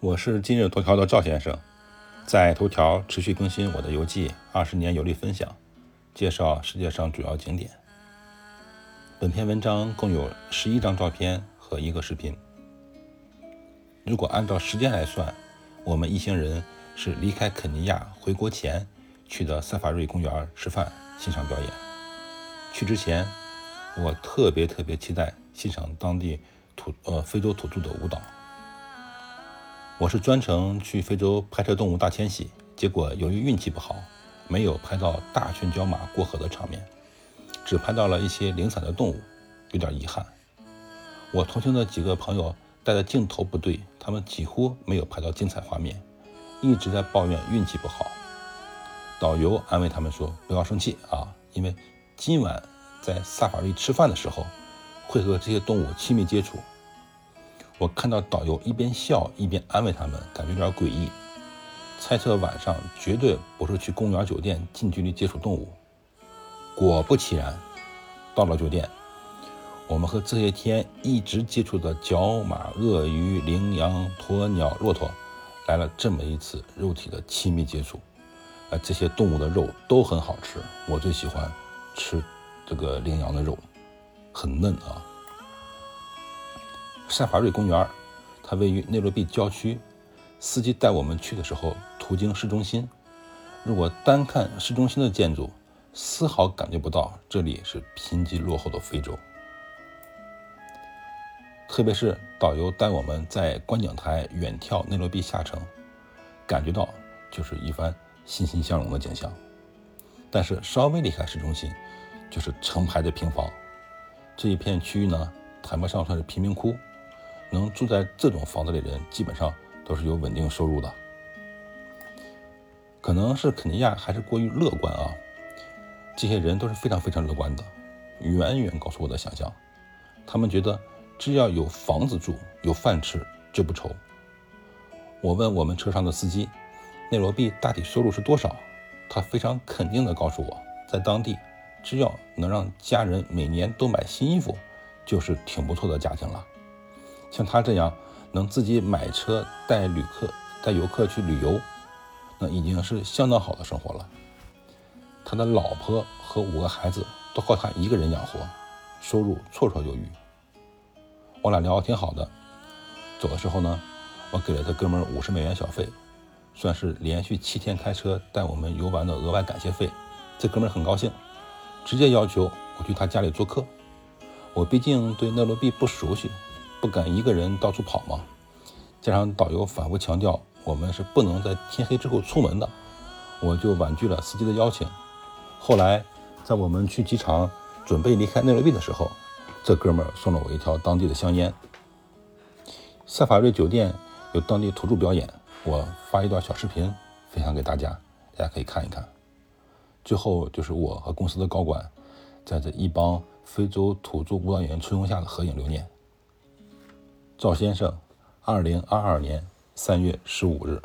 我是今日头条的赵先生，在头条持续更新我的游记，二十年游历分享，介绍世界上主要景点。本篇文章共有十一张照片和一个视频。如果按照时间来算，我们一行人是离开肯尼亚回国前去的萨法瑞公园吃饭欣赏表演。去之前，我特别特别期待欣赏当地土呃非洲土著的舞蹈。我是专程去非洲拍摄动物大迁徙，结果由于运气不好，没有拍到大群角马过河的场面，只拍到了一些零散的动物，有点遗憾。我同行的几个朋友带的镜头不对，他们几乎没有拍到精彩画面，一直在抱怨运气不好。导游安慰他们说：“不要生气啊，因为今晚在萨法利吃饭的时候，会和这些动物亲密接触。”我看到导游一边笑一边安慰他们，感觉有点诡异。猜测晚上绝对不是去公园酒店近距离接触动物。果不其然，到了酒店，我们和这些天一直接触的角马、鳄鱼、羚羊、鸵鸟、骆驼，来了这么一次肉体的亲密接触。呃，这些动物的肉都很好吃，我最喜欢吃这个羚羊的肉，很嫩啊。萨法瑞公园，它位于内罗毕郊区。司机带我们去的时候，途经市中心。如果单看市中心的建筑，丝毫感觉不到这里是贫瘠落后的非洲。特别是导游带我们在观景台远眺内罗毕下城，感觉到就是一番欣欣向荣的景象。但是稍微离开市中心，就是成排的平房。这一片区域呢，谈不上算是贫民窟。能住在这种房子里的人，基本上都是有稳定收入的。可能是肯尼亚还是过于乐观啊，这些人都是非常非常乐观的，远远高出我的想象。他们觉得只要有房子住、有饭吃就不愁。我问我们车上的司机，内罗毕大体收入是多少？他非常肯定地告诉我，在当地，只要能让家人每年都买新衣服，就是挺不错的家庭了。像他这样能自己买车带旅客、带游客去旅游，那已经是相当好的生活了。他的老婆和五个孩子都靠他一个人养活，收入绰绰有余。我俩聊得挺好的。走的时候呢，我给了这哥们五十美元小费，算是连续七天开车带我们游玩的额外感谢费。这哥们很高兴，直接要求我去他家里做客。我毕竟对内罗毕不熟悉。不敢一个人到处跑嘛，加上导游反复强调我们是不能在天黑之后出门的，我就婉拒了司机的邀请。后来，在我们去机场准备离开内罗毕的时候，这哥们儿送了我一条当地的香烟。萨法瑞酒店有当地土著表演，我发一段小视频分享给大家，大家可以看一看。最后就是我和公司的高管在这一帮非洲土著舞蹈演员簇拥下的合影留念。赵先生，二零二二年三月十五日。